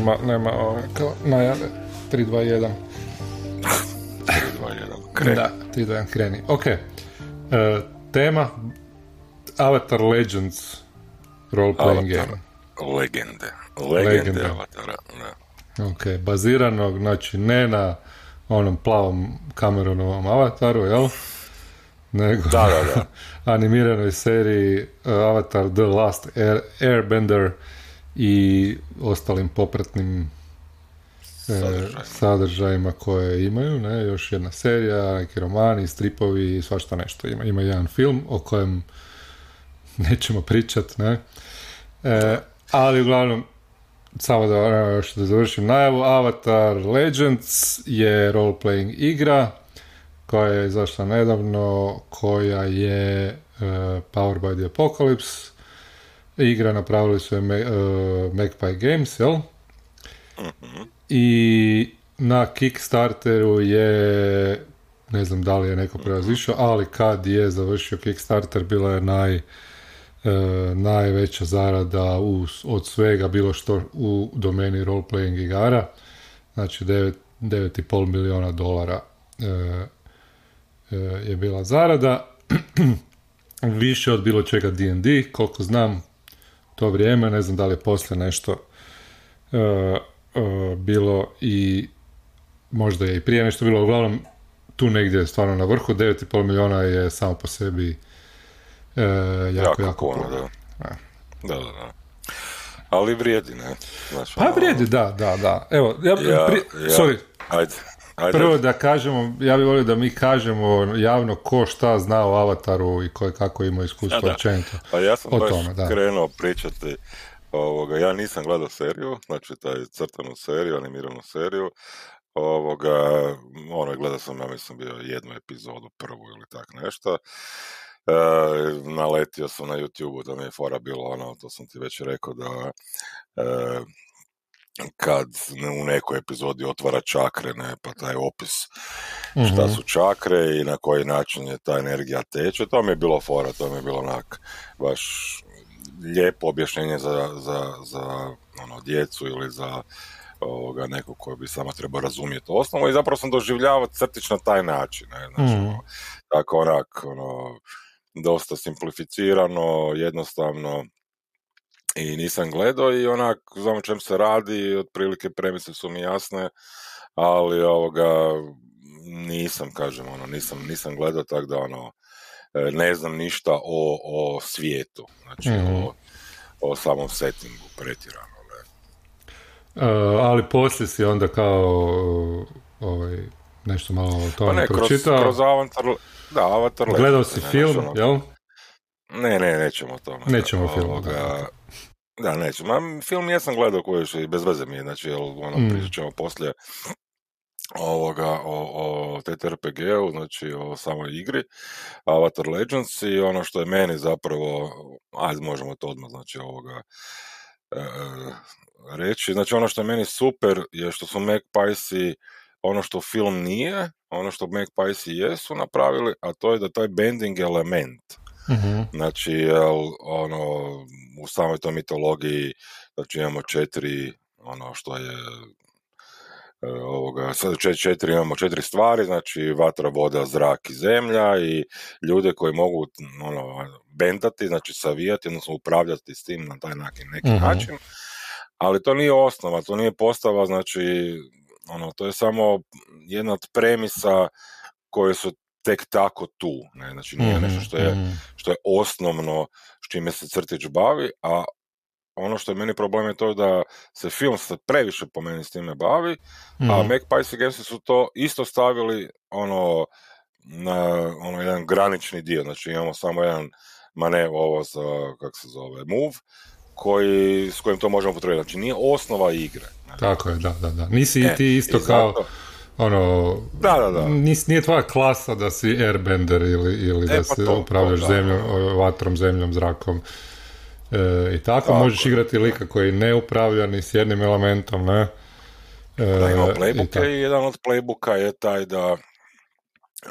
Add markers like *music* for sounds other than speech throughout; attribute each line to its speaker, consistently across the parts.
Speaker 1: nema, nema ove, kao najave. 3, 2, 1.
Speaker 2: 3, 2, 1. Kreni.
Speaker 1: Da, 3, 2, 1, kreni. Ok. E, tema Avatar Legends role playing
Speaker 2: Avatar.
Speaker 1: game.
Speaker 2: Legende. Legende,
Speaker 1: Legende.
Speaker 2: Avatara. Da.
Speaker 1: Ok, baziranog, znači ne na onom plavom Cameronovom avataru, jel? Nego
Speaker 2: Da, da, da. *laughs*
Speaker 1: animiranoj seriji uh, Avatar The Last Air, Airbender i ostalim popratnim e,
Speaker 2: Sadržajima.
Speaker 1: koje imaju, ne, još jedna serija, neki romani, stripovi i svašta nešto. Ima, ima jedan film o kojem nećemo pričat, ne. E, ali uglavnom, samo da, još da završim najavu, Avatar Legends je role-playing igra koja je izašla nedavno, koja je e, Powered by the Apocalypse. Igra napravili su je e, Magpie Games, jel? I na Kickstarteru je, ne znam da li je neko prevazišao, ali kad je završio Kickstarter, bila je naj, e, najveća zarada u, od svega bilo što u domeni role-playing igara. Znači 9, 9,5 miliona dolara e, e, je bila zarada. *clears throat* Više od bilo čega D&D, koliko znam to vrijeme, ne znam da li je poslije nešto e, e, bilo i možda je i prije nešto bilo, uglavnom tu negdje stvarno na vrhu, 9,5 miliona je samo po sebi e, jako, jako,
Speaker 2: puno,
Speaker 1: puno.
Speaker 2: da. Da, da, da. Ali vrijedi, ne? Znaš,
Speaker 1: Pa
Speaker 2: ono,
Speaker 1: vrijedi, da, da, da. Evo, ja,
Speaker 2: Ja,
Speaker 1: pri-
Speaker 2: ja.
Speaker 1: sorry,
Speaker 2: Ajde, ajde.
Speaker 1: prvo da kažemo, ja bih volio da mi kažemo javno ko šta zna o Avataru i ko je kako ima iskustvo
Speaker 2: da.
Speaker 1: općenito.
Speaker 2: Pa ja sam
Speaker 1: o
Speaker 2: baš
Speaker 1: tome, da.
Speaker 2: krenuo pričati ovoga, ja nisam gledao seriju, znači taj crtanu seriju, animiranu seriju, ovoga, ono, gledao sam, ja mislim, bio jednu epizodu, prvu ili tak nešto, e, naletio sam na YouTube-u da mi je fora bilo ono, to sam ti već rekao da e, kad u nekoj epizodi otvara čakre, ne, pa taj opis šta
Speaker 1: Mhm.
Speaker 2: su čakre i na koji način je ta energija teče, to mi je bilo fora, to mi je bilo onak baš lijepo objašnjenje za, za, za ono, djecu ili za ovoga, nekog koji bi samo trebao razumjeti osnovu i zapravo sam doživljavao crtić na taj način. Ne? Znači, ono, tako onak, ono, dosta simplificirano, jednostavno i nisam gledao i onak, znam o čem se radi, otprilike premise su mi jasne, ali ovoga, nisam, kažem, ono, nisam, nisam gledao, tako da, ono, e, ne znam ništa o, o svijetu, znači,
Speaker 1: Mhm.
Speaker 2: o, o samom settingu, pretjerano, ne.
Speaker 1: E, ali poslije si onda kao ovaj, nešto malo o
Speaker 2: Pa
Speaker 1: tome
Speaker 2: ne, kroz,
Speaker 1: pročitao.
Speaker 2: kroz Avatar, da, Avatar
Speaker 1: Gledao si
Speaker 2: ne,
Speaker 1: film,
Speaker 2: ono-
Speaker 1: jel?
Speaker 2: Ne, ne, nećemo o tome.
Speaker 1: Nećemo
Speaker 2: Ovoga,
Speaker 1: da.
Speaker 2: Da, nećemo. Ma, film jesam gledao koji još i bez veze mi je, znači, jel, ono,
Speaker 1: Mm.
Speaker 2: pričat ćemo poslije ovoga, o, o TTRPG-u, znači o samoj igri, Avatar Legends i ono što je meni zapravo, ajde možemo to odmah, znači ovoga, e, reći, znači ono što je meni super je što su Magpiesi ono što film nije, ono što Magpiesi jesu napravili, a to je da taj bending element,
Speaker 1: Mhm.
Speaker 2: Znači, jel, ono, u samoj toj mitologiji, znači imamo četiri, ono što je, e, ovoga, sad čet- četiri, imamo četiri stvari, znači vatra, voda, zrak i zemlja i ljude koji mogu, ono, bendati, znači savijati, odnosno upravljati s tim na taj neki, neki
Speaker 1: Mhm.
Speaker 2: način, ali to nije osnova, to nije postava, znači, ono, to je samo jedna od premisa koje su tek tako tu, ne, znači nije
Speaker 1: Mhm,
Speaker 2: nešto što je
Speaker 1: mhm.
Speaker 2: što je osnovno s čime se crtić bavi, a ono što je meni problem je to da se film se previše po meni s time bavi, a
Speaker 1: Mhm.
Speaker 2: Magpies i Gamesi su to isto stavili ono na ono jedan granični dio, znači imamo samo jedan manev ovo za, kako se zove, move, koji, s kojim to možemo potrebiti. Znači nije osnova igre. ne.
Speaker 1: Tako je, da, da, da. Nisi
Speaker 2: E,
Speaker 1: ti isto kao,
Speaker 2: zato-
Speaker 1: ono,
Speaker 2: Da, da, da.
Speaker 1: nis- nije tvoja klasa da si airbender ili, ili da
Speaker 2: pa
Speaker 1: se
Speaker 2: to,
Speaker 1: upravljaš
Speaker 2: to, da.
Speaker 1: zemljom, vatrom, zemljom, zrakom. E, I tako,
Speaker 2: Tako
Speaker 1: možeš igrati lika koji ne upravlja ni s jednim elementom, ne? E,
Speaker 2: da imamo
Speaker 1: i
Speaker 2: playbooke
Speaker 1: tako.
Speaker 2: i, jedan od playbooka je taj da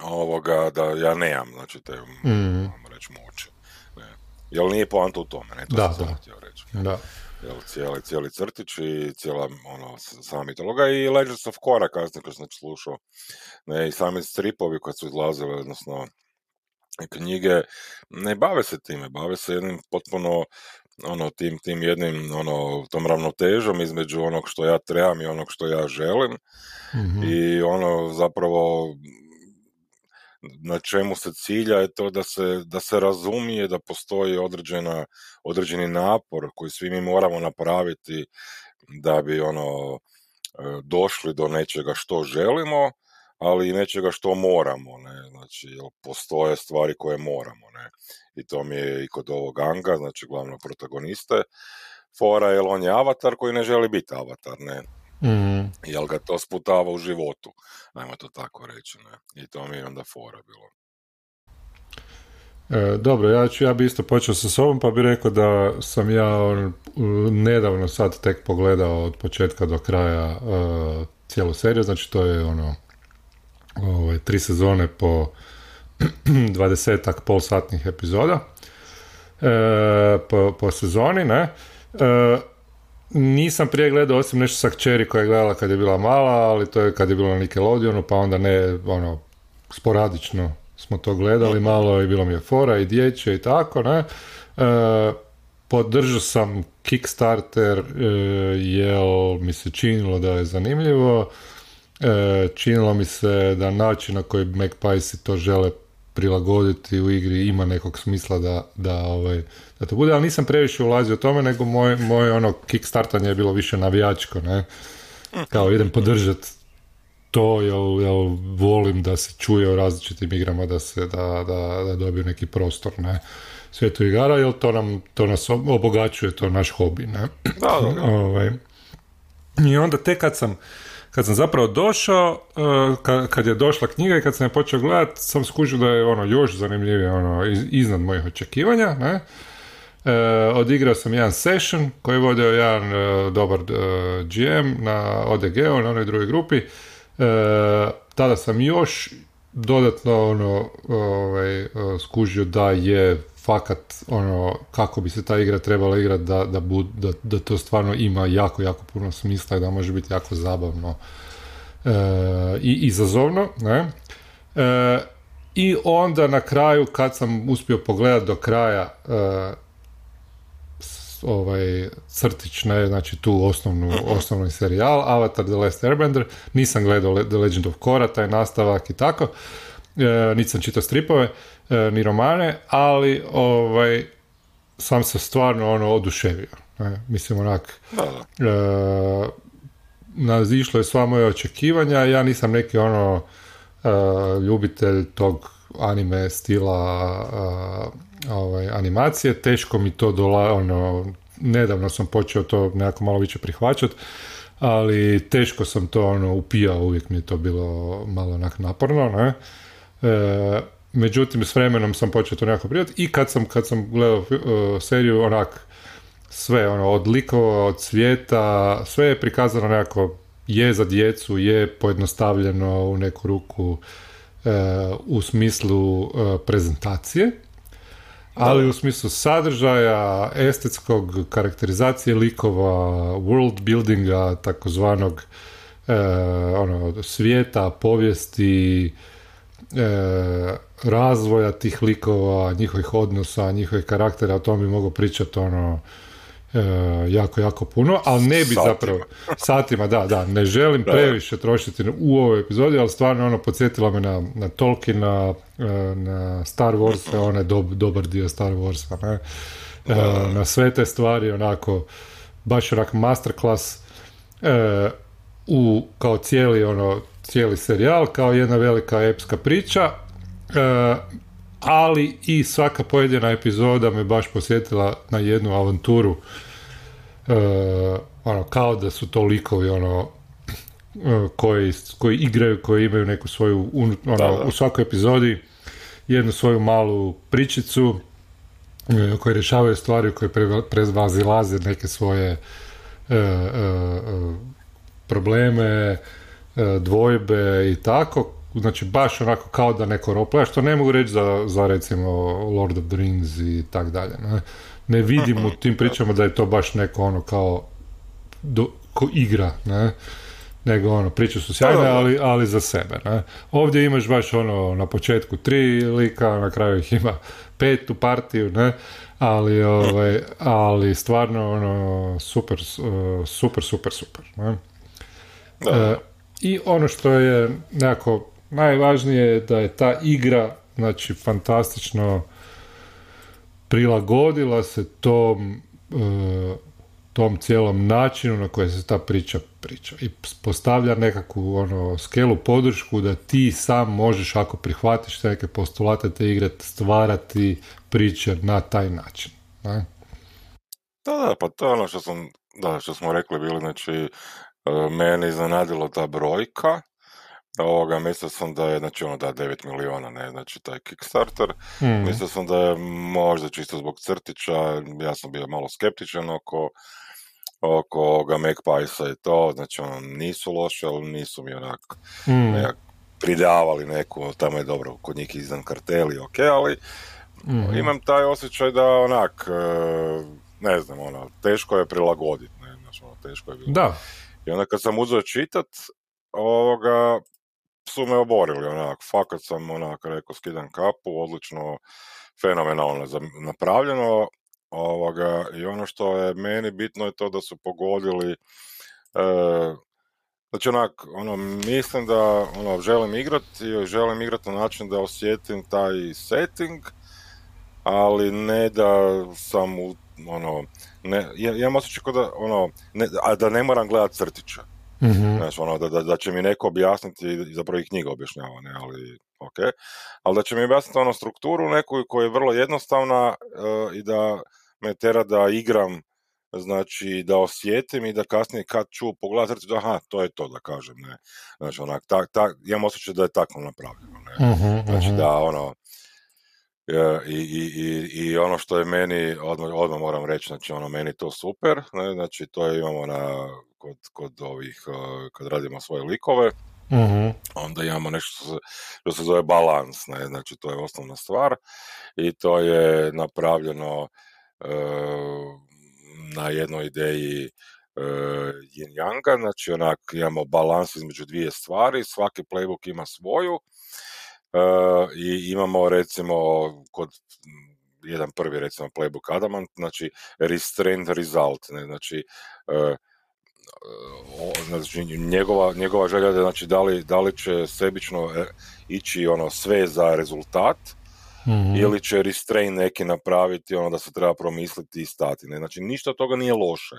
Speaker 2: ovoga, da ja nemam, znači te,
Speaker 1: Mm.
Speaker 2: ajmo reći, moći. Ne. Jel nije poanta u tome, ne? To
Speaker 1: Da,
Speaker 2: sam
Speaker 1: da.
Speaker 2: htio reći.
Speaker 1: Da.
Speaker 2: Jel, cijeli, cijeli crtić i cijela ono, sama mitologa i Legends of Korra kasnije kad sam znači slušao ne, i sami stripovi kad su izlazili, odnosno knjige, ne bave se time, bave se jednim potpuno ono tim, tim jednim ono tom ravnotežom između onog što ja trebam i onog što ja želim
Speaker 1: Mhm.
Speaker 2: i ono zapravo na čemu se cilja je to da se, da se razumije da postoji određena, određeni napor koji svi mi moramo napraviti da bi ono e, došli do nečega što želimo, ali i nečega što moramo, ne, znači postoje stvari koje moramo, ne, i to mi je i kod ovog Anga, znači glavnog protagoniste, fora jer on je avatar koji ne želi biti avatar, ne,
Speaker 1: Mhm.
Speaker 2: jel ga to sputava u životu, ajmo to tako reći, ne, i to mi je onda fora bilo.
Speaker 1: E, dobro, ja, ću, ja bi isto počeo sa sobom, pa bi rekao da sam ja on, nedavno sad tek pogledao od početka do kraja e, cijelu seriju, znači to je ono ovaj, tri sezone po *clears throat* dvadesetak polsatnih epizoda e, po, po sezoni, ne. E, nisam prije gledao osim nešto sa kćeri koja je gledala kad je bila mala, ali to je kad je bilo na Nickelodeonu, pa onda ne, ono, sporadično smo to gledali malo i bilo mi je fora i dječje i tako, ne. E, podržao sam Kickstarter e, jer mi se činilo da je zanimljivo. E, činilo mi se da način na koji Magpiesi to žele prilagoditi u igri ima nekog smisla da, da, ovaj, da to bude, ali nisam previše ulazio u tome, nego moj, moj ono kickstartanje je bilo više navijačko, ne? Kao idem podržat to, jel, jel volim da se čuje o različitim igrama, da se, da, da, da dobiju neki prostor, ne? Svijetu igara, jer to nam, to nas ob- obogaćuje, to naš hobi, ne?
Speaker 2: Da, da, da.
Speaker 1: ovaj. I onda tek kad sam, kad sam zapravo došao, ka- kad je došla knjiga i kad sam je počeo gledat, sam skužio da je ono još zanimljivije, ono, iz- iznad mojih očekivanja, ne? E, odigrao sam jedan session koji je vodio jedan e, dobar e, GM na ODG-u, na onoj drugoj grupi. Tada sam još dodatno ono, ovaj, skužio da je fakat ono, kako bi se ta igra trebala igrati da, da, bud, da, da to stvarno ima jako, jako puno smisla i da može biti jako zabavno e, i izazovno. Ne? E, I onda na kraju, kad sam uspio pogledati do kraja e, ovaj crtić, ne, znači tu osnovnu, osnovni serijal, Avatar The Last Airbender, nisam gledao Le- The Legend of Korra, taj nastavak i tako, e, niti sam čitao stripove, e, ni romane, ali ovaj, sam se stvarno ono oduševio. Ne, mislim onak, e, nazišlo je sva moje očekivanja, ja nisam neki ono e, ljubitelj tog anime stila e, ovaj, animacije, teško mi to dola, ono, nedavno sam počeo to nekako malo više prihvaćati, ali teško sam to ono upijao, uvijek mi je to bilo malo onak naporno, ne? E, međutim, s vremenom sam počeo to nekako prijati i kad sam, kad sam gledao e, seriju, onak, sve, ono, od likova, od svijeta, sve je prikazano nekako je za djecu, je pojednostavljeno u neku ruku e, u smislu e, prezentacije, ali u smislu sadržaja, estetskog, karakterizacije likova, world buildinga, takozvanog e, ono, svijeta, povijesti, e, razvoja tih likova, njihovih odnosa, njihovih karaktera, o tom bi mogao pričati ono e, jako, jako puno, ali ne bi
Speaker 2: Satima.
Speaker 1: zapravo satima, da, da, ne želim previše trošiti u ovoj epizodi, ali stvarno ono podsjetilo me na, na Tolkiena, e, na Star Wars, onaj dob- dobar dio Star Warsa, ne? E, na sve te stvari, onako, baš onak masterclass e, u, kao cijeli, ono, cijeli serijal, kao jedna velika epska priča, ali i svaka pojedina epizoda me baš posjetila na jednu avanturu e, ono, kao da su to likovi ono, e, koji, koji igraju, koji imaju neku svoju, ono,
Speaker 2: Da, da.
Speaker 1: u svakoj epizodi jednu svoju malu pričicu koji rješavaju stvari koje preva- prevazilaze neke svoje e, e, probleme, e, dvojbe i tako. Znači baš onako kao da neko roleplaya, što ne mogu reći za, za recimo Lord of the Rings i tak dalje. Ne? ne vidim u tim pričama da je to baš neko ono kao do, ko igra, ne? nego ono, priče su sjajne, ali, ali za sebe. Ne? Ovdje imaš baš ono, na početku tri lika, na kraju ih ima pet u partiju, ne? ali, ovaj, ali stvarno ono, super, super, super, super. Ne? E, I ono što je nekako najvažnije je da je ta igra znači fantastično prilagodila se tom e, tom cijelom načinu na koji se ta priča priča i postavlja nekakvu ono skelu podršku da ti sam možeš ako prihvatiš neke postulate te igre stvarati priče na taj način. Ne?
Speaker 2: Da, da, pa to je ono što sam, da, što smo rekli bili, znači e, meni iznenadilo ta brojka, ovoga, mislio sam da je, znači ono da 9 miliona, ne, znači taj Kickstarter, mm. mislio sam da je možda čisto zbog crtića, ja sam bio malo skeptičan oko oko ovoga Magpiesa i to, znači ono, nisu loše, ali nisu mi onak mm. nekak pridavali neku, tamo je dobro, kod njih izdan karteli, ok, ali mm. imam taj osjećaj da onak, e, ne znam, ono, teško je prilagoditi, ne, znači ono, teško je bilo.
Speaker 1: Da.
Speaker 2: I onda kad sam uzeo čitat, ovoga, su me oborili, onak, fakat sam, onak, rekao, skidam kapu, odlično, fenomenalno napravljeno, ovoga, i ono što je meni bitno je to da su pogodili, e, znači onak, ono, mislim da, ono, želim igrati i želim igrati na način da osjetim taj setting, ali ne da sam u, ono, ne, ja, imam osjećaj da, ono, ne, a da ne moram gledati crtića. Mm-hmm. Znači, ono, da, da, da, će mi neko objasniti, zapravo i knjiga objašnjava, ne, ali ok, ali da će mi objasniti ono strukturu neku koja je vrlo jednostavna uh, i da me tera da igram, znači da osjetim i da kasnije kad ću pogledati, da aha, to je to da kažem, ne. Znači, onak, ta, ta, imam osjećaj da je tako napravljeno, ne. Mm-hmm, znači da, ono, i, i, i, i ono što je meni, odmah, odmah moram reći, znači ono, meni to super, ne, znači to je imamo na, kod, kod ovih, e, kad radimo svoje likove, mm onda imamo nešto što se zove balans, ne, znači to je osnovna stvar i to je napravljeno na jednoj ideji yin yanga, znači onak imamo balans između dvije stvari, svaki playbook ima svoju i imamo recimo kod jedan prvi recimo playbook Adamant, znači restrained result, ne, znači znači njegova, njegova želja da znači da li, da li će sebično e, ići ono sve za rezultat mm ili će restrain neki napraviti ono da se treba promisliti i stati. Ne? Znači ništa toga nije loše.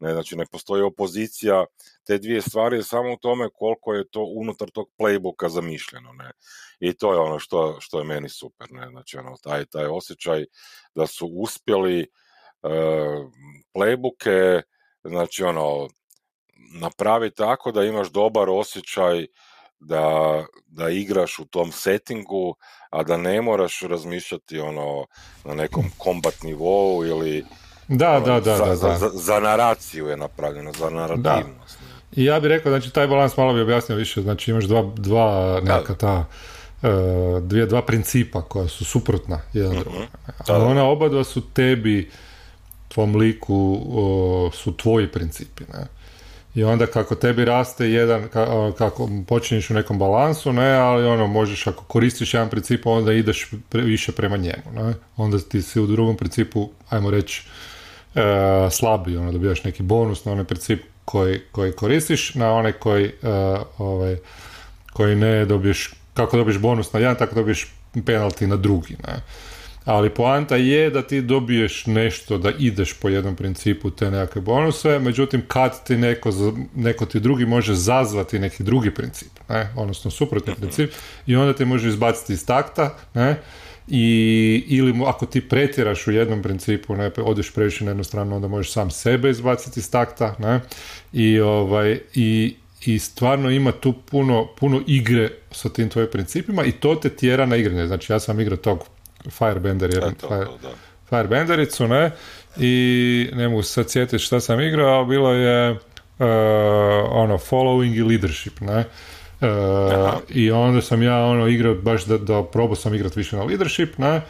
Speaker 2: Ne? Znači ne postoji opozicija te dvije stvari je samo u tome koliko je to unutar tog playbooka zamišljeno. Ne? I to je ono što, što je meni super. Ne? Znači ono, taj, taj osjećaj da su uspjeli uh, playbooke znači ono napraviti tako da imaš dobar osjećaj da, da igraš u tom settingu, a da ne moraš razmišljati ono na nekom kombat nivou ili
Speaker 1: da, ono, da, da,
Speaker 2: za,
Speaker 1: da,
Speaker 2: za, za, naraciju je napravljeno, za narativnost.
Speaker 1: I ja bih rekao, znači taj balans malo bi objasnio više, znači imaš dva, dva neka ta e, dvije, dva principa koja su suprotna jedan mm drugom. Ali ona oba dva su tebi, tvom liku, su tvoji principi. Ne? I onda kako tebi raste jedan, kako počinješ u nekom balansu, ne, ali ono, možeš ako koristiš jedan princip, onda ideš više prema njemu, ne. Onda ti si u drugom principu, ajmo reći, e, slabiji, ono, dobijaš neki bonus na onaj princip koji, koji koristiš, na onaj koji, e, ovaj, koji ne dobiješ, kako dobiješ bonus na jedan, tako dobiješ penalti na drugi, ne ali poanta je da ti dobiješ nešto da ideš po jednom principu te nekakve bonuse, međutim kad ti neko, neko ti drugi može zazvati neki drugi princip, ne? odnosno suprotni princip i onda te može izbaciti iz takta, ne? I, ili ako ti pretjeraš u jednom principu, ne, odeš previše na jednu stranu, onda možeš sam sebe izbaciti iz takta, ne, i, ovaj, i, i stvarno ima tu puno, puno igre sa tim tvojim principima i to te tjera na igranje. Znači ja sam igrao tog Firebender, jedan, fire, Firebendericu, ne, i ne mogu se sad sjetiti šta sam igrao, ali bilo je uh, ono, following i leadership, ne, uh, i onda sam ja ono igrao baš da, da probao sam igrati više na leadership, ne,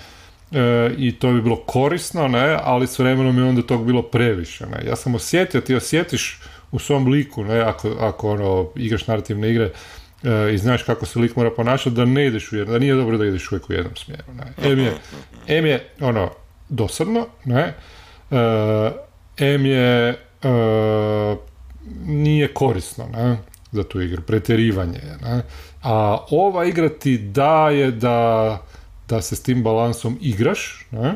Speaker 1: i to bi bilo korisno, ne, ali s vremenom je onda tog bilo previše. Ne. Ja sam osjetio, ti osjetiš u svom liku, ne, ako, ako ono, igraš narativne igre, i znaš kako se lik mora ponašati, da ne ideš u jednom, da nije dobro da ideš uvijek u jednom smjeru. Ne. M je, M je ono, dosadno, ne, M je nije korisno ne, za tu igru, pretjerivanje. Ne? A ova igra ti daje da, da se s tim balansom igraš, ne?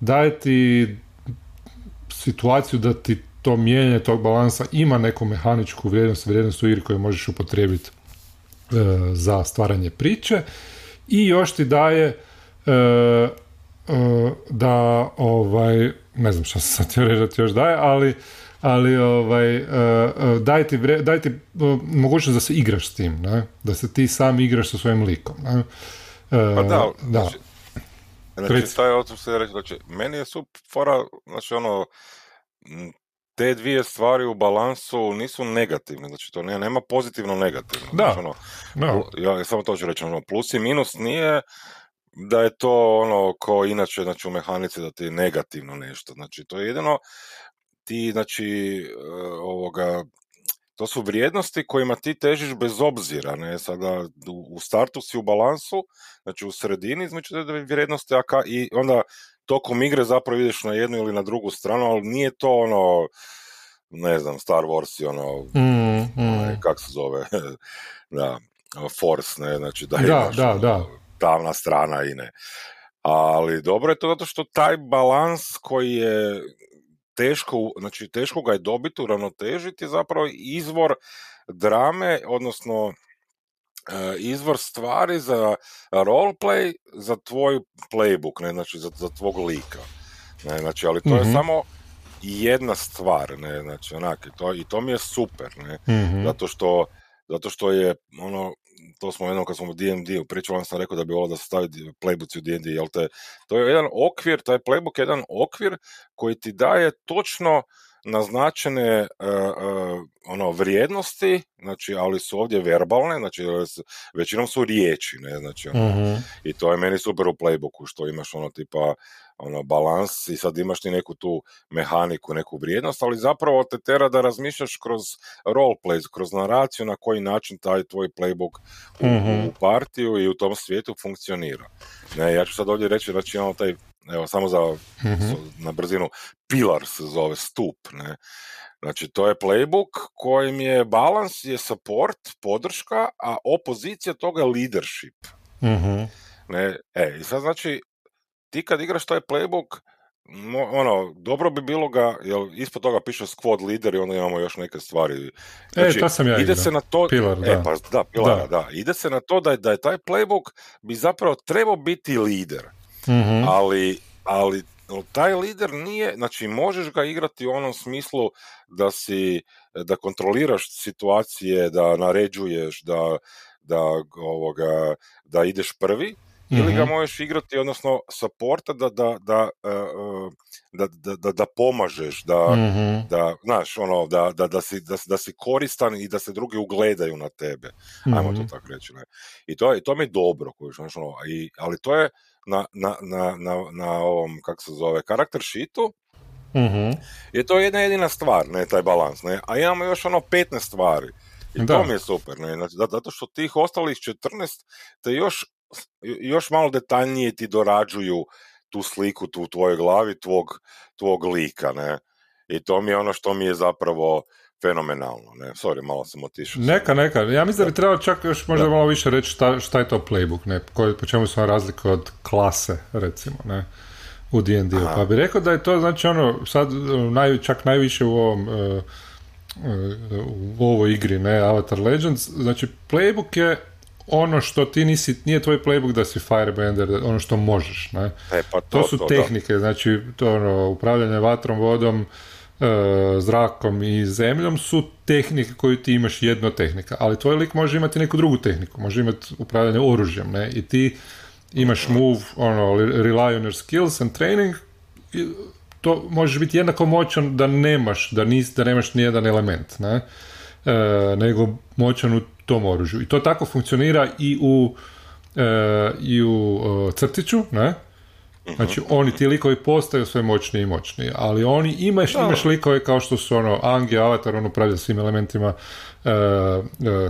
Speaker 1: daje ti situaciju da ti to mijenje tog balansa ima neku mehaničku vrijednost, vrijednost u igri koju možeš upotrijebiti e, za stvaranje priče i još ti daje e, e, da ovaj, ne znam šta se sad ti još daje, ali ali ovaj, daj ti, daj ti mogućnost da se igraš s tim, ne? da se ti sam igraš sa svojim likom. Ne?
Speaker 2: pa da, da. Znači, znači taj se reći, znači, meni je super fora, znači ono, te dvije stvari u balansu nisu negativne, znači to ne, nema pozitivno negativno.
Speaker 1: Da,
Speaker 2: znači, ono, Ja samo to ću reći, ono, plus i minus nije da je to ono ko inače znači u mehanici da ti je negativno nešto. Znači to je jedino ti, znači, e, ovoga, to su vrijednosti kojima ti težiš bez obzira, ne, sada u startu si u balansu, znači u sredini između te vrijednosti, a i onda tokom igre zapravo ideš na jednu ili na drugu stranu, ali nije to ono, ne znam, Star Wars i ono, mm, mm. kak se zove, *laughs* da, Force, ne, znači da, da imaš da, da. tamna strana i ne. Ali dobro je to zato što taj balans koji je teško, znači teško ga je dobiti, uravnotežiti, zapravo izvor drame, odnosno izvor stvari za roleplay, za tvoj playbook, ne, znači za, za tvog lika. Ne, znači, ali to je mhm. samo jedna stvar, ne, znači, onak, i to, i to mi je super, ne, mhm. zato što zato što je ono to smo jednom kad smo u D&D pričali, sam rekao da bi volio da se stavi playbooks u D&D, jel te, to je jedan okvir, taj playbook je jedan okvir koji ti daje točno naznačene uh, ono vrijednosti, znači ali su ovdje verbalne, znači većinom su riječi, ne, znači ono, mhm. i to je meni super u playbooku što imaš ono tipa ono balans i sad imaš ti neku tu mehaniku, neku vrijednost, ali zapravo te tera da razmišljaš kroz roleplay, kroz naraciju na koji način taj tvoj playbook u, mm u partiju i u tom svijetu funkcionira. Ne, ja ću sad ovdje reći, znači imamo taj evo samo za mm na brzinu. Pilar se zove stup ne. Znači to je playbook kojim je balans je support podrška a opozicija toga leadership.
Speaker 1: Mm
Speaker 2: ne e i sad znači ti kad igraš taj playbook ono, dobro bi bilo ga, jer ispod toga piše squad leader i onda imamo još neke stvari.
Speaker 1: E, znači, e, to sam ja
Speaker 2: ide se na to,
Speaker 1: Pilar,
Speaker 2: e, pa, da, pilara, da. Ide se na to da je, da je taj playbook bi zapravo trebao biti lider.
Speaker 1: Mhm.
Speaker 2: Ali, ali taj lider nije, znači možeš ga igrati u onom smislu da si, da kontroliraš situacije, da naređuješ, da, da, ovoga, da ideš prvi, ili ga mhm. možeš igrati, odnosno supporta da, da, da, e, e, da, da, da pomažeš, da, mm da znaš, ono, da, da, da, si, da, da si koristan i da se drugi ugledaju na tebe. Ajmo to mhm. tako reći. Ne? I, to, I to mi je dobro, znaš, ono, i, ali to je na, na, na, na, na ovom, kako se zove, karakter sheetu,
Speaker 1: mm
Speaker 2: je to jedna jedina stvar, ne, taj balans, ne, a imamo još ono 15 stvari. I da. to mi je super, ne, znači, zato što tih ostalih 14 te još još malo detaljnije ti dorađuju tu sliku tu u tvojoj glavi, tvog, tvog lika, ne. I to mi je ono što mi je zapravo fenomenalno, ne. Sorry, malo sam otišao.
Speaker 1: Neka, neka. Ja mislim da bi trebalo čak još možda malo više reći šta, šta je to playbook, ne. Koji, po čemu su razlike od klase, recimo, ne. U D&D. Pa bi rekao da je to, znači ono, sad naj, čak najviše u ovom uh, u ovoj igri, ne, Avatar Legends, znači playbook je ono što ti nisi, nije tvoj playbook da si firebender, ono što možeš, ne?
Speaker 2: E, pa
Speaker 1: to, to, su tehnike, znači to ono, upravljanje vatrom, vodom, zrakom i zemljom su tehnike koju ti imaš jedna tehnika, ali tvoj lik može imati neku drugu tehniku, može imati upravljanje oružjem, ne? I ti imaš move, ono, rely on your skills and training, to možeš biti jednako moćan da nemaš, da, nis, da nemaš nijedan element, ne? E, nego moćan u tom oružju. I to tako funkcionira i u, e, i u e, crtiću, ne? Znači, oni ti likovi postaju sve moćniji i moćniji, ali oni imaš, imaš likove kao što su ono Angi, Avatar, on upravlja svim elementima e, e,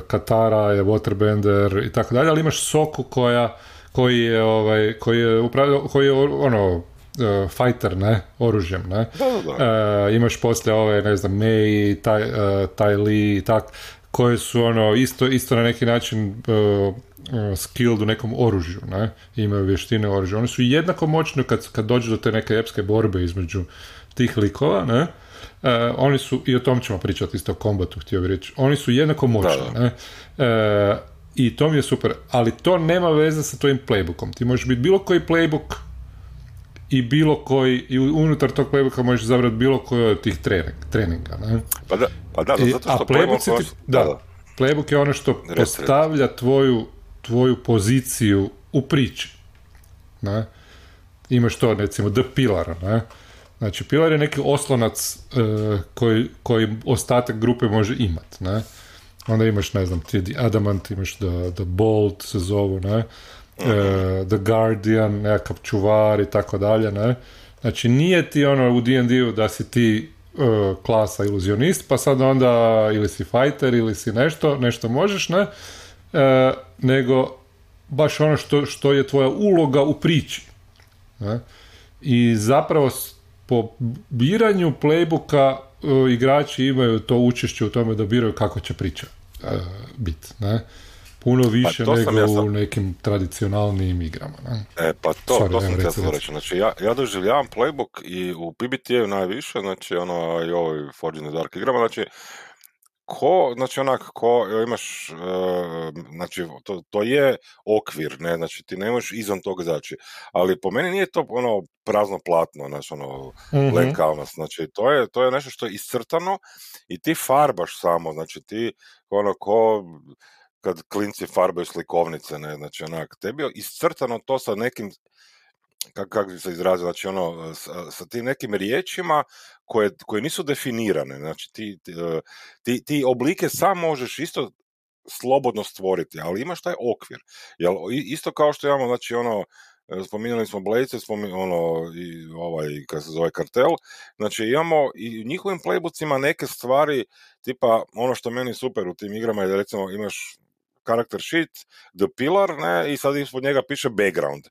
Speaker 1: Katara, je Waterbender i tako dalje, ali imaš Soku koja koji je ovaj koji je upravljao koji je ono uh, fighter, ne, oružjem, ne. Uh, imaš poslije ove, ne znam, Mei, taj, uh, taj Lee i tak, koje su ono isto, isto na neki način uh, skilled u nekom oružju, ne, imaju vještine oružja. Oni su jednako moćni kad, kad dođe do te neke epske borbe između tih likova, ne, Uh, oni su, i o tom ćemo pričati isto o kombatu, htio bih reći, oni su jednako moćni, ne? Uh, i to mi je super, ali to nema veze sa tvojim playbookom. Ti možeš biti bilo koji playbook i bilo koji, i unutar tog playbooka možeš zabrati bilo koji od tih trening, treninga. Ne?
Speaker 2: Pa da, pa da, zato što
Speaker 1: a playbook, ti, da, da, playbook je ono što red, postavlja tvoju, tvoju poziciju u priči. Ne? Imaš to, recimo, The Pillar, ne? Znači, Pilar je neki oslonac uh, koji, koji ostatak grupe može imat, ne? Onda imaš, ne znam, ti Adamant, imaš The, the Bolt se zovu, ne? Uh-huh. The Guardian, nekakav čuvar i tako dalje, ne? Znači, nije ti ono u D&D-u da si ti klasa iluzionist, pa sad onda ili si fighter ili si nešto, nešto možeš, ne? Uh, nego baš ono što, što je tvoja uloga u priči. Ne? I zapravo po biranju playbooka uh, igrači imaju to učešće u tome da biraju kako će priča uh, biti? Puno pa više pa nego ja sam... u nekim tradicionalnim igrama. Ne?
Speaker 2: E, pa to, Sorry, to sam htio reći. Znači, ja, ja doživljavam playbook i u PBTA najviše, znači, ono, i ovoj Forge in the Dark igrama, znači, ko, znači onak, ko imaš, uh, znači to, to je okvir, ne, znači ti ne možeš izvan toga zaći, ali po meni nije to ono prazno platno, znači ono, mm-hmm. znači to je, to je nešto što je iscrtano i ti farbaš samo, znači ti ono ko kad klinci farbaju slikovnice, ne, znači onak, tebi je iscrtano to sa nekim kako kak bi se izrazio, znači ono, sa, sa tim nekim riječima koje, koje nisu definirane, znači ti, e, ti, ti oblike sam možeš isto slobodno stvoriti, ali imaš taj okvir. Jel, isto kao što imamo, znači ono, e, spominjali smo Blejce, ono, i ovaj, kad se zove kartel, znači imamo i u njihovim playbookcima neke stvari, tipa ono što meni super u tim igrama je da recimo imaš karakter sheet, the pillar, ne, i sad ispod njega piše background.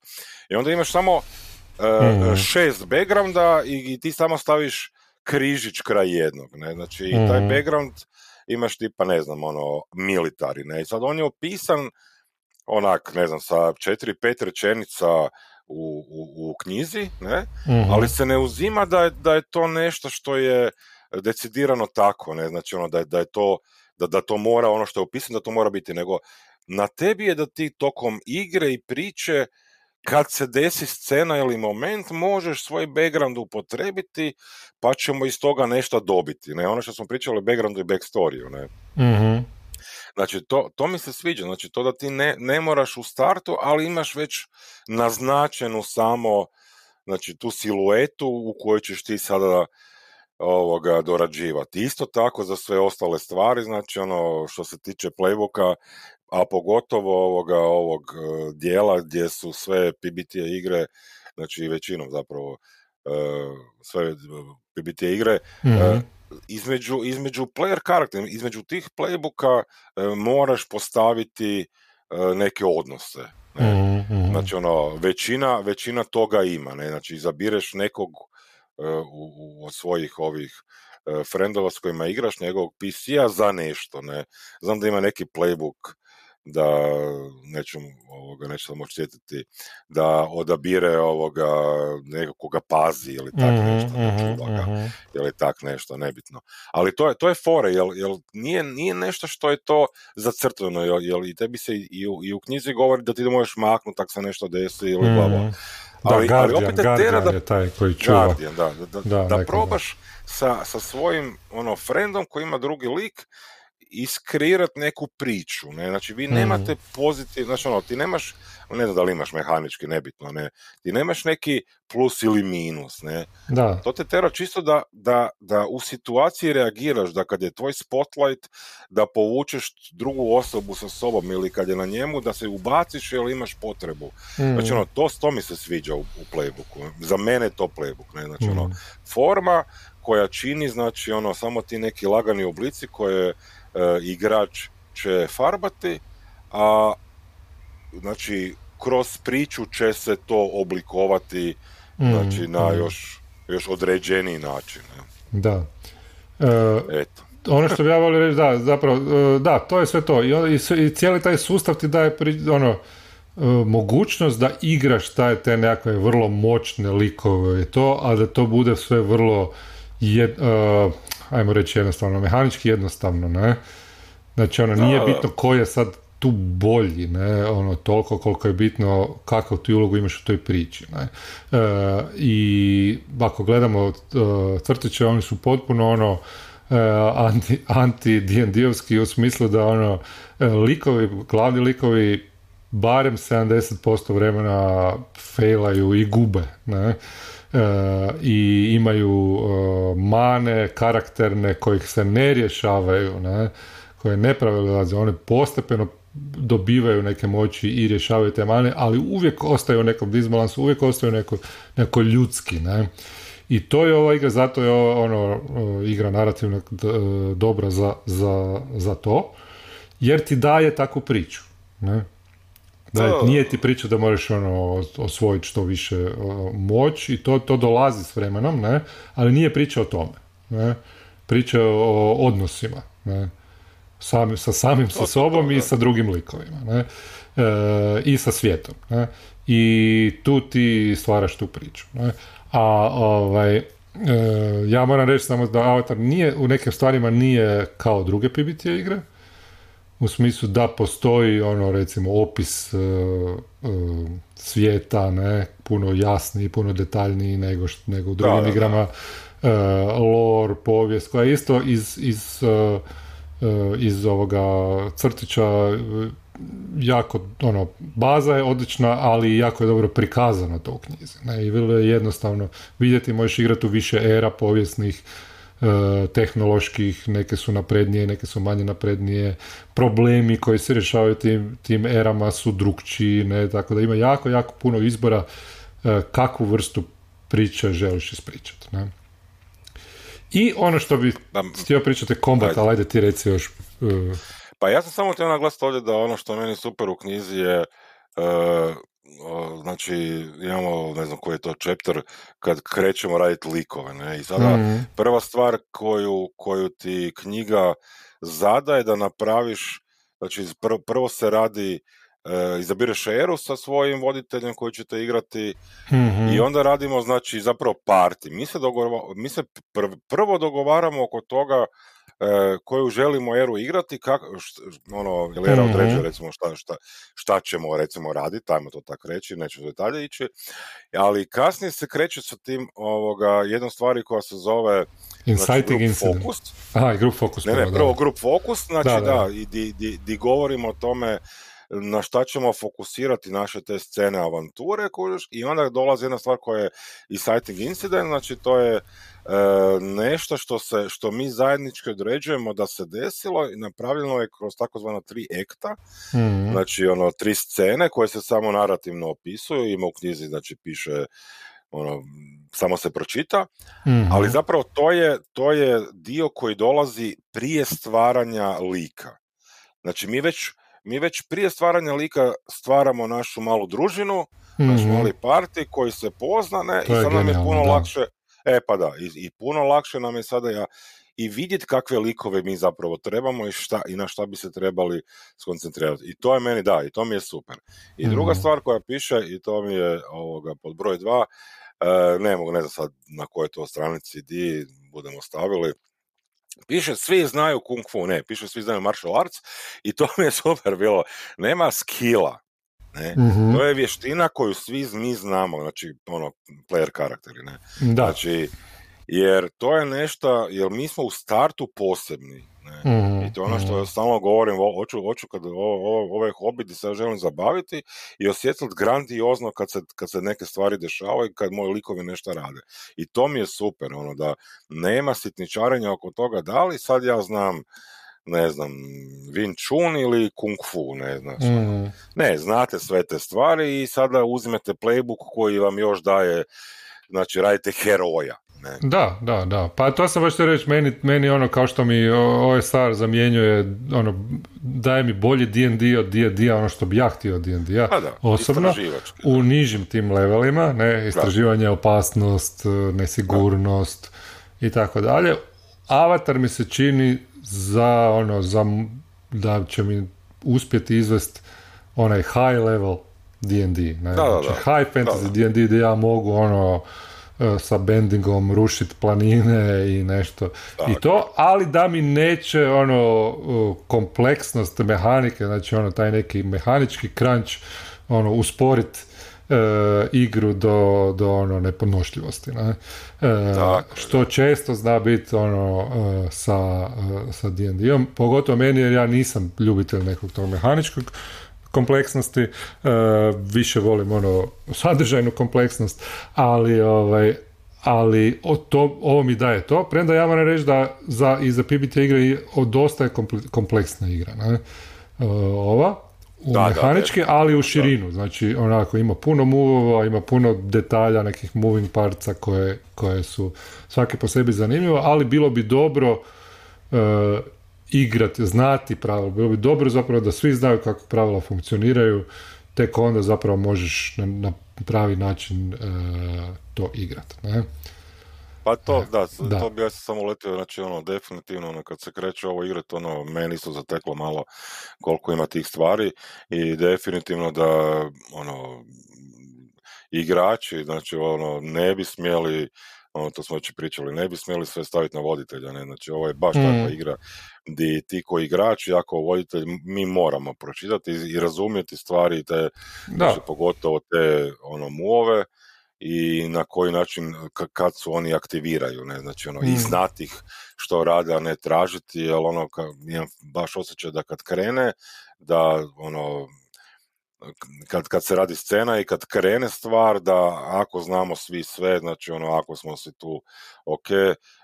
Speaker 2: I onda imaš samo uh, mm. šest backgrounda i, i ti samo staviš križić kraj jednog, ne, znači mm. taj mhm. background imaš tipa, ne znam, ono, militari, ne, i sad on je opisan onak, ne znam, sa četiri, pet rečenica u, u, u knjizi, ne, mm ali se ne uzima da je, da je to nešto što je decidirano tako, ne, znači ono da je, da je to da, da to mora ono što je opisano, da to mora biti, nego na tebi je da ti tokom igre i priče kad se desi scena ili moment, možeš svoj background upotrebiti, pa ćemo iz toga nešto dobiti. Ne? Ono što smo pričali o backgroundu i backstoriju. Ne?
Speaker 1: mm
Speaker 2: Znači, to, to mi se sviđa. Znači, to da ti ne, ne moraš u startu, ali imaš već naznačenu samo znači, tu siluetu u kojoj ćeš ti sada ovoga dorađivati. Isto tako za sve ostale stvari, znači ono što se tiče playbooka, a pogotovo ovoga ovog e, dijela gdje su sve PBT igre, znači većinom zapravo e, sve PBT igre, mm između, između player karakter, između tih playbooka moraš postaviti neke odnose. Ne? mm Znači ono, većina, većina toga ima, ne? znači izabireš nekog u, u, od svojih ovih e, frendova s kojima igraš njegovog PC-a za nešto, ne. Znam da ima neki playbook da neću ovoga neću moći sjetiti da odabire ovoga nekoga pazi ili tak mm-hmm, nešto mm-hmm. ili tak nešto nebitno ali to je to je fore jel, jel nije, nije nešto što je to zacrtano jel, jel i tebi se i u, i u knjizi govori da ti da možeš maknuti tak se nešto desi ili mm-hmm. Ali,
Speaker 1: da, Guardian, ali opet Guardian da, je taj koji čuva.
Speaker 2: Guardian, da, da, da, da probaš sa, sa svojim ono, friendom koji ima drugi lik iskreirati neku priču, ne, znači vi nemate
Speaker 1: Mhm.
Speaker 2: pozitiv, znači ono, ti nemaš, ne znam da li imaš mehanički, nebitno, ne, ti nemaš neki plus ili minus, ne,
Speaker 1: Da,
Speaker 2: to te tera čisto da, da, da u situaciji reagiraš, da kad je tvoj spotlight, da povučeš drugu osobu sa sobom ili kad je na njemu, da se ubaciš jer imaš potrebu. Znači,
Speaker 1: Mhm.
Speaker 2: ono, to, to mi se sviđa u, u playbooku. Za mene je to playbook, ne? Znači, ono,
Speaker 1: Mhm.
Speaker 2: forma koja čini, znači, ono, samo ti neki lagani oblici koje igrač će farbati, a znači, kroz priču će se to oblikovati, znači,
Speaker 1: Mhm.
Speaker 2: na još, još određeniji način?
Speaker 1: Da. E,
Speaker 2: Eto.
Speaker 1: ono što bi ja volio reći, da, zapravo, e, da, to je sve to. I, i, i cijeli taj sustav ti daje pri- ono, e, mogućnost da igraš taj, te nekakve vrlo moćne likove i to, a da to bude sve vrlo jed, e, ajmo reći jednostavno, mehanički jednostavno, ne? Znači, ono, nije
Speaker 2: Da, da.
Speaker 1: bitno ko je sad tu bolji, ne, ono, toliko koliko je bitno kakvu ti ulogu imaš u toj priči, ne. E, I ako gledamo e, crtiće, oni su potpuno ono, e, anti, anti D&D-ovski u smislu da ono, e, likovi, glavni likovi barem 70% vremena failaju i gube, ne. E, i imaju e, mane karakterne kojih se ne rješavaju, ne, koje ne dolaze, one postepeno dobivaju neke moći i rješavaju te mane, ali uvijek ostaju u nekom disbalansu, uvijek ostaju neko, neko ljudski, ne. I to je ova igra, zato je ova, ono, igra narativno d- dobra za, za, za to, jer ti daje takvu priču, ne. Da, nije ti priča da moraš ono osvojiti što više moć i to, to dolazi s vremenom, ne, ali nije priča o tome, ne. Priča o odnosima, ne. Sami, sa samim sa
Speaker 2: to,
Speaker 1: sobom i sa drugim likovima, ne. E, i sa svijetom, ne. I tu ti stvaraš tu priču, ne. A ovaj, e, ja moram reći samo da Avatar nije, u nekim stvarima nije kao druge PBT igre, u smislu da postoji ono recimo opis e, e, svijeta ne puno jasniji puno detaljniji nego št- nego u drugim
Speaker 2: da, da.
Speaker 1: igrama e, lore povijest koja je isto iz iz e, e, iz ovoga crtića jako ono baza je odlična ali jako je dobro prikazana to u knjizi ne i vrlo je jednostavno vidjeti možeš igrati u više era povijesnih tehnoloških, neke su naprednije, neke su manje naprednije, problemi koji se rješavaju tim, tim erama su drukčiji, ne, tako da ima jako, jako puno izbora e, kakvu vrstu priče želiš ispričati, ne. I ono što bi
Speaker 2: Da,
Speaker 1: htio pričati je kombat,
Speaker 2: Ajde.
Speaker 1: ali ajde ti reci još. e,
Speaker 2: Pa ja sam samo htio naglasiti ovdje da ono što meni super u knjizi je e, o, znači imamo ne znam koji je to chapter kad krećemo raditi likove ne i sada
Speaker 1: mhm,
Speaker 2: prva stvar koju, koju ti knjiga zadaje da napraviš znači prvo, prvo se radi e, izabireš eru sa svojim voditeljem koji ćete igrati
Speaker 1: mhm,
Speaker 2: i onda radimo znači zapravo parti. Mi se, mi se pr- prvo dogovaramo oko toga koju želimo eru igrati, kak, št- ono, jer era
Speaker 1: Mhm.
Speaker 2: određuje recimo šta, šta, šta ćemo recimo raditi, ajmo to tako reći, neću detalje ići, ali kasnije se kreće sa tim ovoga, jednom stvari koja se zove znači,
Speaker 1: Inciting
Speaker 2: group
Speaker 1: incident.
Speaker 2: focus,
Speaker 1: Aha, i group focus.
Speaker 2: ne, ne,
Speaker 1: prvo, da.
Speaker 2: group focus, znači
Speaker 1: Da,
Speaker 2: da,
Speaker 1: da.
Speaker 2: i di, di, di govorimo o tome na šta ćemo fokusirati naše te scene avanture kužiš, i onda dolazi jedna stvar koja je inciting incident, znači to je e, nešto što, se, što mi zajednički određujemo da se desilo i napravljeno je kroz takozvana tri ekta,
Speaker 1: Mhm,
Speaker 2: znači ono tri scene koje se samo narativno opisuju, ima u knjizi znači piše ono, samo se pročita,
Speaker 1: mhm,
Speaker 2: ali zapravo to je, to je dio koji dolazi prije stvaranja lika. Znači mi već, mi već prije stvaranja lika stvaramo našu malu družinu, naš
Speaker 1: mhm.
Speaker 2: mali parti koji se poznane
Speaker 1: To
Speaker 2: i sad nam je puno
Speaker 1: da.
Speaker 2: lakše, e pa da, i, i puno lakše nam je sada ja, i vidjeti kakve likove mi zapravo trebamo i, šta, i na šta bi se trebali skoncentrirati. I to je meni da, i to mi je super. I druga
Speaker 1: Mhm.
Speaker 2: stvar koja piše, i to mi je ovoga, pod broj dva, e, ne mogu, ne znam sad na kojoj to stranici di budemo stavili, piše svi znaju kung fu, ne, piše svi znaju martial arts i to mi je super bilo. Nema skilla, ne.
Speaker 1: Mhm,
Speaker 2: To je vještina koju svi mi znamo, znači ono, player karakteri, ne.
Speaker 1: Da.
Speaker 2: Znači, jer to je nešto, jer mi smo u startu posebni, ne. Mhm, I to je ono što mhm. stalno govorim, hoću, hoću kad ovaj hobi se ja želim zabaviti i osjetiti grandiozno kad se, kad se neke stvari dešavaju, kad moji likovi nešto rade. I to mi je super, ono da nema sitničarenja oko toga da li sad ja znam ne znam, Wing Chun ili Kung Fu, ne znam. Mm. Ne, znate sve te stvari i sada uzmete playbook koji vam još daje, znači radite heroja. Ne.
Speaker 1: Da, da, da. Pa to sam baš te reći, meni, meni ono kao što mi OSR zamjenjuje, ono, daje mi bolji D&D od D&D, ono što bi ja htio od D&D-a,
Speaker 2: pa da,
Speaker 1: osobno, u nižim tim levelima, ne, istraživanje, opasnost, nesigurnost i tako dalje. Avatar mi se čini za ono, za, da će mi uspjeti izvest onaj high level D&D, ne, znači high fantasy D&D gdje ja mogu ono, e, sa bendingom rušiti planine i nešto i to, ali da mi neće ono kompleksnost mehanike, znači ono taj neki mehanički crunch ono usporit e, igru do, do ono nepodnošljivosti. Ne? E, što često zna biti ono e, sa, e, sa D&D-om, pogotovo meni jer ja nisam ljubitelj nekog tog mehaničkog kompleksnosti, e, više volim ono sadržajnu kompleksnost, ali ovaj, ali o to, ovo mi daje to, premda ja moram reći da za, i za PBT igre dosta je kompleksna igra. Ne? ova, u da, mehanički, ali u širinu. Znači, onako, ima puno movova, ima puno detalja, nekih moving parts koje, koje su svake po sebi zanimljivo, ali bilo bi dobro uh, igrati, znati pravila. Bilo bi dobro zapravo da svi znaju kako pravila funkcioniraju, tek onda zapravo možeš na, na pravi način uh, to igrati. Ne?
Speaker 2: Pa to, da, da, to bi ja samo letio, znači ono, definitivno, ono, kad se kreće ovo igrati, ono, meni su zateklo malo koliko ima tih stvari i definitivno da, ono, igrači, znači, ono, ne bi smjeli, ono, to smo već pričali, ne bi smjeli sve staviti na voditelja, ne, znači, ovo je baš mm. takva igra gdje ti koji igrači, jako voditelj, mi moramo pročitati i, razumjeti stvari, te, znači, pogotovo te, ono, muove, i na koji način kad su oni aktiviraju, ne, znači ono, i mm. znati ih što rade, a ne tražiti, jer ono, ka, imam baš osjećaj da kad krene, da ono, kad, kad se radi scena i kad krene stvar, da ako znamo svi sve, znači ono, ako smo si tu ok,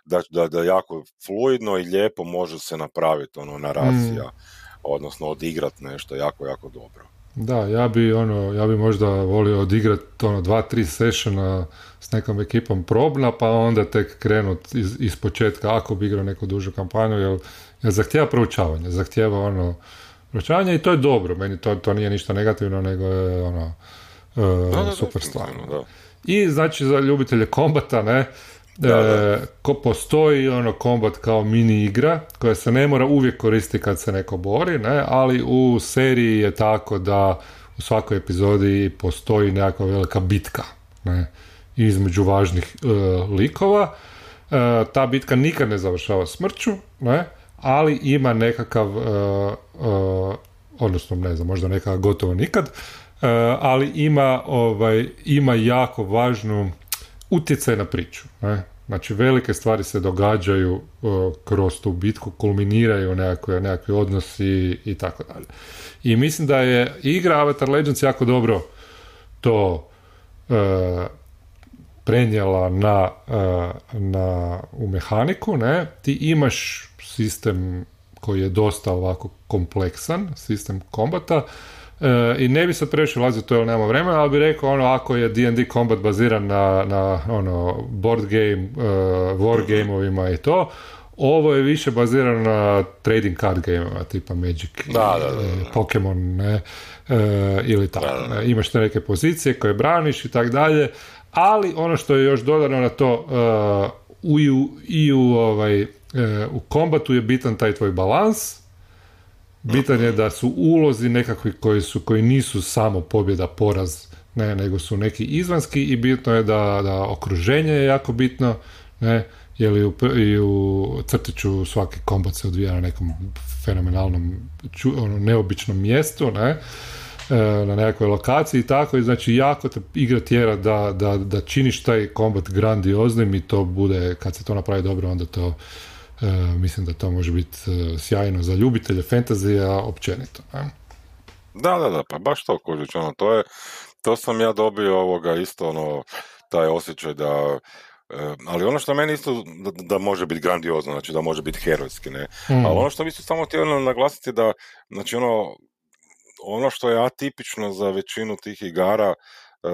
Speaker 2: da, da, da jako fluidno i lijepo može se napraviti ono, naracija, mm. odnosno odigrati nešto jako, jako dobro.
Speaker 1: Da, ja bi ono, ja bi možda volio odigrati ono dva, tri sessiona s nekom ekipom probna, pa onda tek krenut iz, iz početka ako bi igrao neku dužu kampanju, jer, jer zahtjeva proučavanje, zahtjeva ono proučavanje i to je dobro, meni to, to nije ništa negativno, nego je ono uh, super stvar. I znači za ljubitelje kombata, ne, E, ko postoji ono kombat kao mini igra koja se ne mora uvijek koristiti kad se neko bori, ne, ali u seriji je tako da u svakoj epizodi postoji nekakva velika bitka ne, između važnih e, likova. E, ta bitka nikad ne završava smrću, ne, ali ima nekakav, odnosno ne znam, možda nekakav gotovo nikad, ali ima, ovaj, ima jako važnu utjecaj na priču. Ne? Znači velike stvari se događaju kroz tu bitku, kulminiraju nekakve, nekakvi odnosi i tako dalje. I mislim da je igra Avatar Legends jako dobro to uh, prenijela na, e, na, u mehaniku, ne? Ti imaš sistem koji je dosta ovako kompleksan, sistem kombata, E, I ne bi sad previše ulazio to jer nema vremena, ali bi rekao ono ako je D&D combat baziran na, na ono board game, uh, war gameovima i to, ovo je više bazirano na trading card gameovima tipa Magic,
Speaker 2: da, da, da,
Speaker 1: Pokemon, ne, ili tako. Imaš te neke pozicije koje braniš i tak dalje, ali ono što je još dodano na to uh, i u, i u, ovaj, u kombatu je bitan taj tvoj balans, Bitan je da su ulozi nekakvi koji su, koji nisu samo pobjeda, poraz, ne, nego su neki izvanski i bitno je da, da okruženje je jako bitno, ne, jer i u, i u crtiću svaki kombat se odvija na nekom fenomenalnom, ono, neobičnom mjestu, ne, e, na nekakvoj lokaciji i tako, i znači jako te igra tjera da, da, da činiš taj kombat grandioznim i to bude, kad se to napravi dobro, onda to mislim da to može biti sjajno za ljubitelje fantazija općenito. Ne?
Speaker 2: Da, da, da, pa baš to, Kožić, ono, to je, to sam ja dobio ovoga isto, ono, taj osjećaj da, ali ono što meni isto da, da, može biti grandiozno, znači da može biti herojski, ne. Mm. Ali ono što bi se samo htio naglasiti da, znači ono, ono što je atipično za većinu tih igara, e,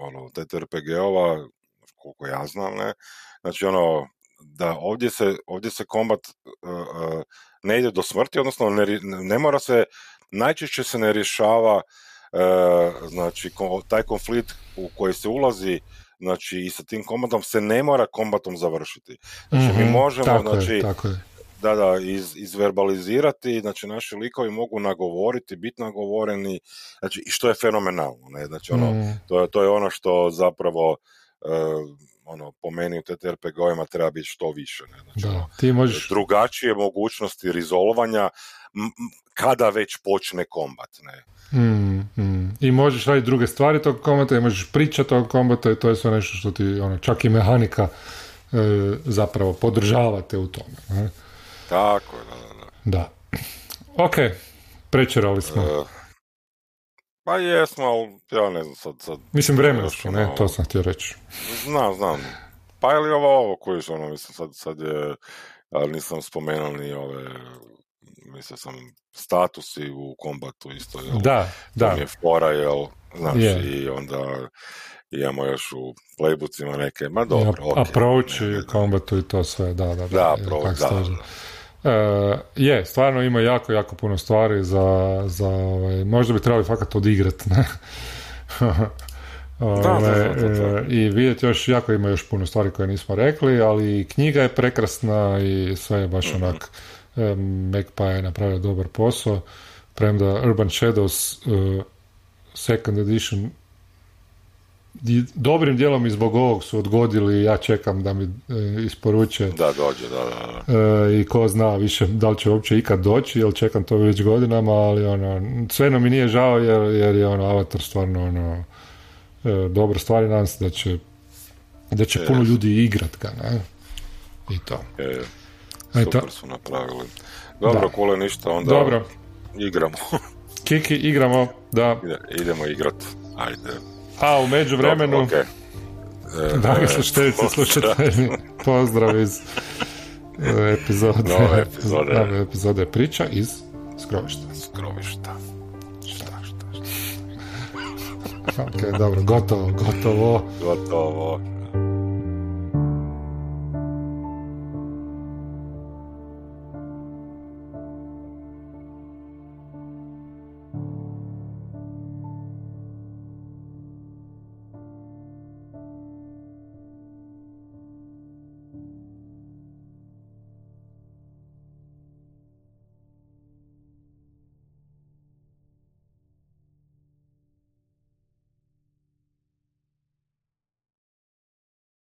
Speaker 2: ono, TTRPG-ova, koliko ja znam, ne, znači ono, da ovdje se, ovdje se kombat uh, ne ide do smrti, odnosno ne, ne mora se, najčešće se ne rješava uh, znači taj konflikt u koji se ulazi znači i sa tim kombatom se ne mora kombatom završiti. Znači mm-hmm, mi mhm, možemo
Speaker 1: tako
Speaker 2: znači
Speaker 1: je, tako je.
Speaker 2: da da iz, izverbalizirati, znači naši likovi mogu nagovoriti, biti nagovoreni, znači i što je fenomenalno, ne? Znači ono mm. to je to je ono što zapravo uh, ono, po meni u TTRPG-ovima treba biti što više. Ne? Znači,
Speaker 1: da, ono, ti možeš...
Speaker 2: Drugačije mogućnosti rizolvanja kada već počne kombat. Ne?
Speaker 1: Mm, mm. I možeš raditi druge stvari tog kombata i možeš pričati o kombata i to je sve nešto što ti, ono, čak i mehanika e, zapravo podržavate u tome. Ne?
Speaker 2: Tako, da, da, da.
Speaker 1: Da. Ok, prečerali smo. Uh,
Speaker 2: pa jesmo, ali ja ne znam sad... sad
Speaker 1: mislim vremensko, ne, to sam htio reći.
Speaker 2: Znam, znam. Pa ili ovo, ovo kojiš, ono, mislim, sad, sad je, ali nisam spomenuo ni ove, mislim sam, statusi u kombatu isto, jel?
Speaker 1: Da, da.
Speaker 2: To mi je fora, jel, znaš, yeah. i onda imamo još u playbookima neke, ma dobro,
Speaker 1: ja, okay, Approach i kombatu i to sve, da, da, da.
Speaker 2: Da, approach, da, da.
Speaker 1: Uh, je, stvarno ima jako, jako puno stvari za, za ovaj, možda bi trebali fakat odigrat, ne? *laughs*
Speaker 2: da, da,
Speaker 1: uh, I vidjeti još, jako ima još puno stvari koje nismo rekli, ali knjiga je prekrasna i sve je baš mm-hmm. onak, um, Magpie je napravio dobar posao, premda Urban Shadows uh, second edition dobrim dijelom i zbog ovog su odgodili, ja čekam da mi e, isporuče.
Speaker 2: Da, dođe, da, da.
Speaker 1: E, I ko zna više da li će uopće ikad doći, jer čekam to već godinama, ali ono, sve mi nije žao jer, jer je ono, Avatar stvarno ono, e, dobra stvar i nadam se da će, da će puno ljudi igrat ga, ne? I to.
Speaker 2: E, super su napravili. Dobro, kole ništa, onda
Speaker 1: Dobro.
Speaker 2: igramo. *laughs*
Speaker 1: Kiki, igramo, da.
Speaker 2: idemo igrat. Ajde.
Speaker 1: A u međuvremenu... Okay. *laughs* E, Dragi slušatelji, pozdrav iz e, epizode,
Speaker 2: nove epizode.
Speaker 1: Nove epizode priča iz Skrovišta.
Speaker 2: Skrovišta.
Speaker 1: Šta, šta, šta. *laughs* ok, dobro, gotovo, gotovo.
Speaker 2: Gotovo.